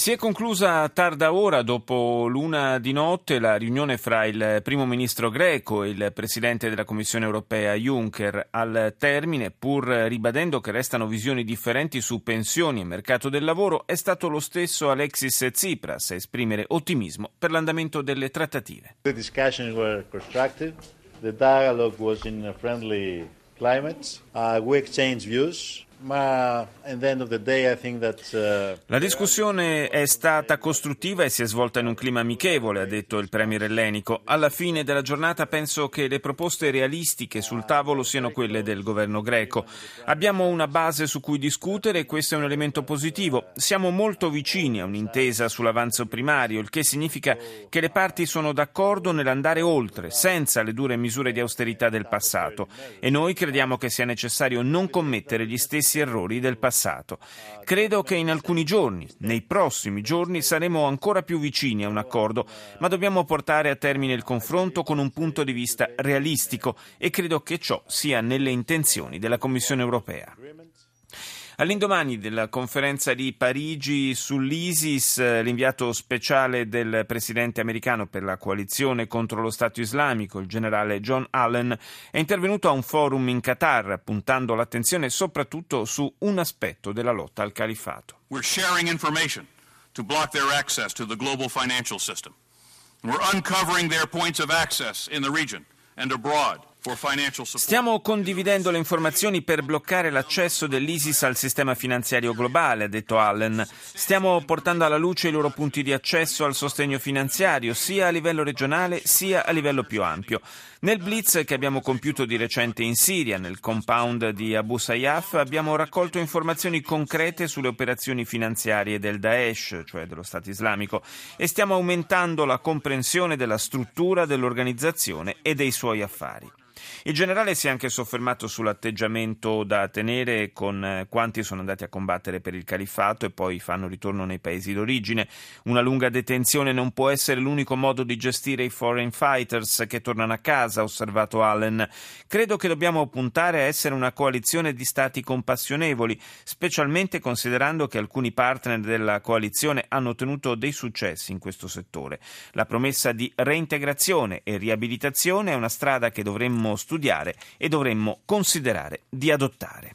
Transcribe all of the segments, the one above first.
Si è conclusa a tarda ora, dopo l'una di notte, la riunione fra il primo ministro greco e il presidente della Commissione europea Juncker. Al termine, pur ribadendo che restano visioni differenti su pensioni e mercato del lavoro, è stato lo stesso Alexis Tsipras a esprimere ottimismo per l'andamento delle trattative. The discussions were constructive. The dialogue was in a friendly climate. Uh, we exchanged views. Ma Uh, La discussione è stata costruttiva e si è svolta in un clima amichevole, ha detto il premier ellenico. Alla fine della giornata penso che le proposte realistiche sul tavolo siano quelle del governo greco. Abbiamo una base su cui discutere e questo è un elemento positivo. Siamo molto vicini a un'intesa sull'avanzo primario, il che significa che le parti sono d'accordo nell'andare oltre, senza le dure misure di austerità del passato. E noi crediamo che sia necessario non commettere gli stessi stessi errori del passato. Credo che in alcuni giorni, nei prossimi giorni, saremo ancora più vicini a un accordo, ma dobbiamo portare a termine il confronto con un punto di vista realistico e credo che ciò sia nelle intenzioni della Commissione europea. All'indomani della conferenza di Parigi sull'ISIS, eh, l'inviato speciale del presidente americano per la coalizione contro lo Stato islamico, il generale John Allen, è intervenuto a un forum in Qatar, puntando l'attenzione soprattutto su un aspetto della lotta al califato. We're sharing information to block their access to the global financial system. We're uncovering their points of access in the region and abroad. Stiamo condividendo le informazioni per bloccare l'accesso dell'ISIS al sistema finanziario globale, ha detto Allen. Stiamo portando alla luce i loro punti di accesso al sostegno finanziario, sia a livello regionale sia a livello più ampio. Nel blitz che abbiamo compiuto di recente in Siria, nel compound di Abu Sayyaf, abbiamo raccolto informazioni concrete sulle operazioni finanziarie del Daesh, cioè dello Stato islamico, e stiamo aumentando la comprensione della struttura dell'organizzazione e dei suoi affari. Il generale si è anche soffermato sull'atteggiamento da tenere con eh, quanti sono andati a combattere per il califfato e poi fanno ritorno nei paesi d'origine. Una lunga detenzione non può essere l'unico modo di gestire i foreign fighters che tornano a casa, ha osservato Allen. Credo che dobbiamo puntare a essere una coalizione di stati compassionevoli, specialmente considerando che alcuni partner della coalizione hanno ottenuto dei successi in questo settore. La promessa di reintegrazione e riabilitazione è una strada che dovremmo studiare e dovremmo considerare di adottare.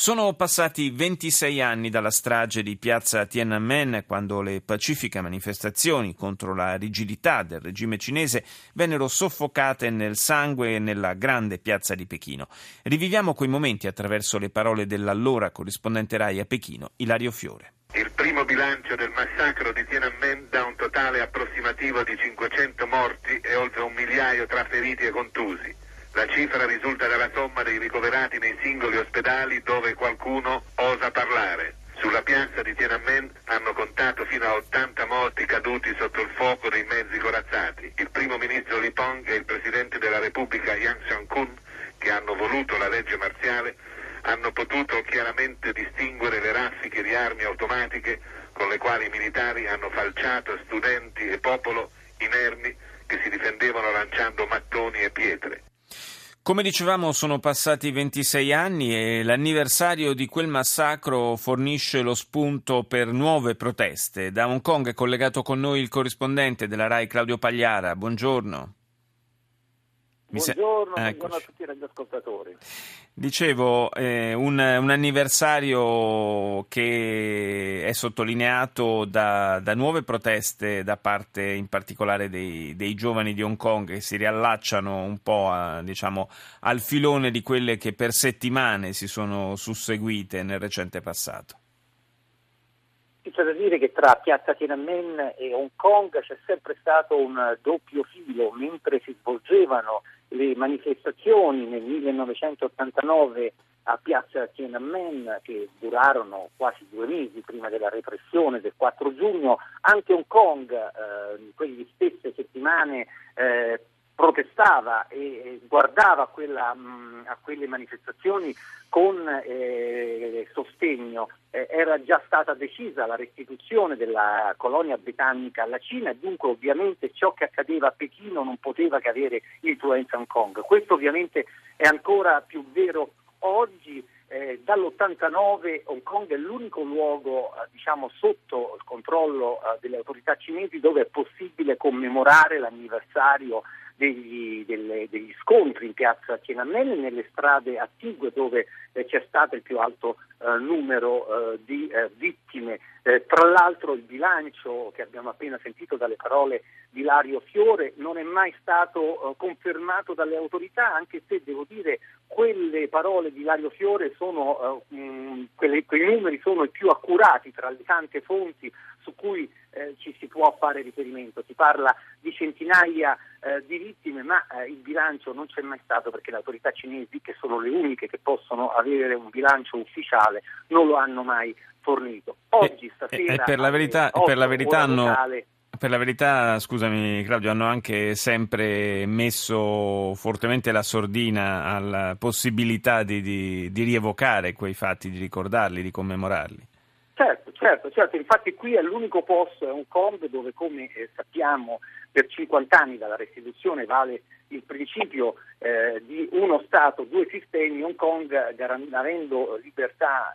Sono passati 26 anni dalla strage di piazza Tiananmen, quando le pacifiche manifestazioni contro la rigidità del regime cinese vennero soffocate nel sangue nella grande piazza di Pechino. Riviviamo quei momenti attraverso le parole dell'allora corrispondente RAI a Pechino, Ilario Fiore. Il primo bilancio del massacro di Tiananmen dà un totale approssimativo di 500 morti e oltre un migliaio tra feriti e contusi. La cifra risulta dalla somma dei ricoverati nei singoli ospedali dove qualcuno osa parlare. Sulla piazza di Tiananmen hanno contato fino a 80 morti caduti sotto il fuoco dei mezzi corazzati. Il primo ministro Li Pong e il presidente della Repubblica Yang Xiang-kun, che hanno voluto la legge marziale, hanno potuto chiaramente distinguere le raffiche di armi automatiche con le quali i militari hanno falciato studenti e popolo inermi che si difendevano lanciando mattoni e pietre. Come dicevamo sono passati 26 anni e l'anniversario di quel massacro fornisce lo spunto per nuove proteste. Da Hong Kong è collegato con noi il corrispondente della RAI Claudio Pagliara. Buongiorno. Buongiorno, buongiorno a tutti i radioascoltatori. Dicevo, eh, un, un, anniversario che è sottolineato da, da, nuove proteste da parte in particolare dei, dei, giovani di Hong Kong che si riallacciano un po' a, diciamo, al filone di quelle che per settimane si sono susseguite nel recente passato. C'è da dire che tra Piazza Tiananmen e Hong Kong c'è sempre stato un doppio filo, mentre si svolgevano le manifestazioni nel 1989 a piazza Tiananmen che durarono quasi due mesi prima della repressione del 4 giugno, anche Hong Kong eh, in quelle stesse settimane eh, protestava e guardava a, quella, mh, a, quelle manifestazioni con eh, sostegno eh, era già stata decisa la restituzione della colonia britannica alla Cina e dunque ovviamente ciò che accadeva a Pechino non poteva che avere influenza a Hong Kong. Questo ovviamente è ancora più vero oggi. Eh, dall'89 Hong Kong è l'unico luogo eh, diciamo, sotto il controllo eh, delle autorità cinesi dove è possibile commemorare l'anniversario degli, delle, degli, scontri in piazza Tiananmen nelle strade attigue dove eh, c'è stato il più alto eh, numero eh, di eh, vittime. Eh, tra l'altro il bilancio che abbiamo appena sentito dalle parole di Lario Fiore non è mai stato eh, confermato dalle autorità, anche se devo dire quelle parole di Lario Fiore sono, mh, quelle, quei numeri sono i più accurati tra le tante fonti su cui ci si può fare riferimento. Si parla di centinaia eh, di vittime, ma eh, il bilancio non c'è mai stato perché le autorità cinesi, che sono le uniche che possono avere un bilancio ufficiale, non lo hanno mai fornito. Oggi, stasera, e per la verità, per la verità hanno... Locale, per la verità, scusami Claudio, hanno anche sempre messo fortemente la sordina alla possibilità di, di, di rievocare quei fatti, di ricordarli, di commemorarli. Certo, certo, infatti qui è l'unico posto, è un Kong dove come eh, sappiamo per 50 anni dalla restituzione vale il principio eh, di uno Stato, due sistemi, Hong Kong garantendo libertà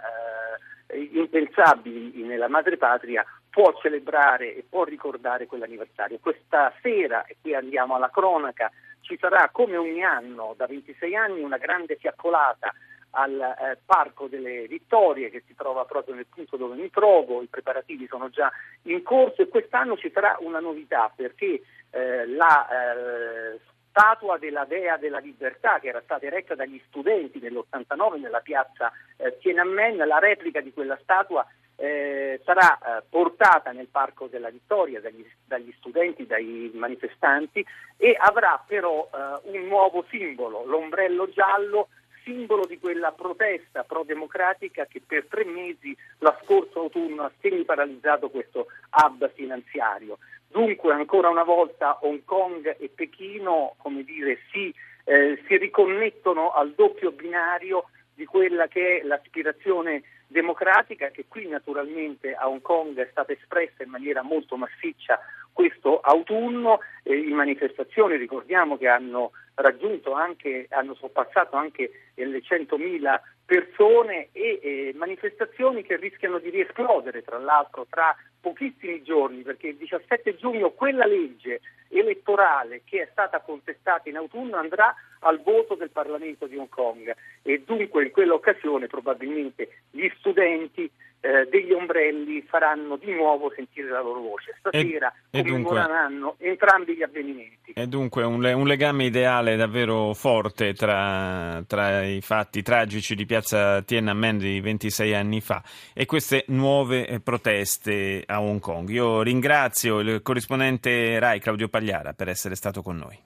eh, impensabili nella madrepatria può celebrare e può ricordare quell'anniversario. Questa sera, e qui andiamo alla cronaca, ci sarà come ogni anno da 26 anni una grande fiaccolata al eh, Parco delle Vittorie che si trova proprio nel punto dove mi trovo, i preparativi sono già in corso e quest'anno ci sarà una novità perché eh, la eh, statua della Dea della Libertà che era stata eretta dagli studenti nell'89 nella piazza eh, Tiananmen, la replica di quella statua eh, sarà eh, portata nel Parco della Vittoria dagli, dagli, studenti, dai manifestanti e avrà però eh, un nuovo simbolo, l'ombrello giallo simbolo di quella protesta pro-democratica che per tre mesi la scorso autunno ha semi-paralizzato questo hub finanziario. Dunque, ancora una volta, Hong Kong e Pechino, dire, si, eh, si riconnettono al doppio binario di quella che è l'aspirazione democratica che qui naturalmente a Hong Kong è stata espressa in maniera molto massiccia questo autunno, eh, in manifestazioni ricordiamo che hanno raggiunto anche, hanno sorpassato anche le 100.000 persone e eh, manifestazioni che rischiano di riesplodere tra l'altro tra pochissimi giorni perché il 17 giugno quella legge elettorale che è stata contestata in autunno andrà al voto del Parlamento di Hong Kong e dunque in quell'occasione probabilmente gli studenti eh, degli ombrelli faranno di nuovo sentire la loro voce. Stasera e, commemoreranno dunque, entrambi gli avvenimenti. E dunque un, un legame ideale davvero forte tra, tra, i fatti tragici di piazza Tiananmen di 26 anni fa e queste nuove eh, proteste a Hong Kong. Io ringrazio il corrispondente RAI Claudio Pagliara per essere stato con noi.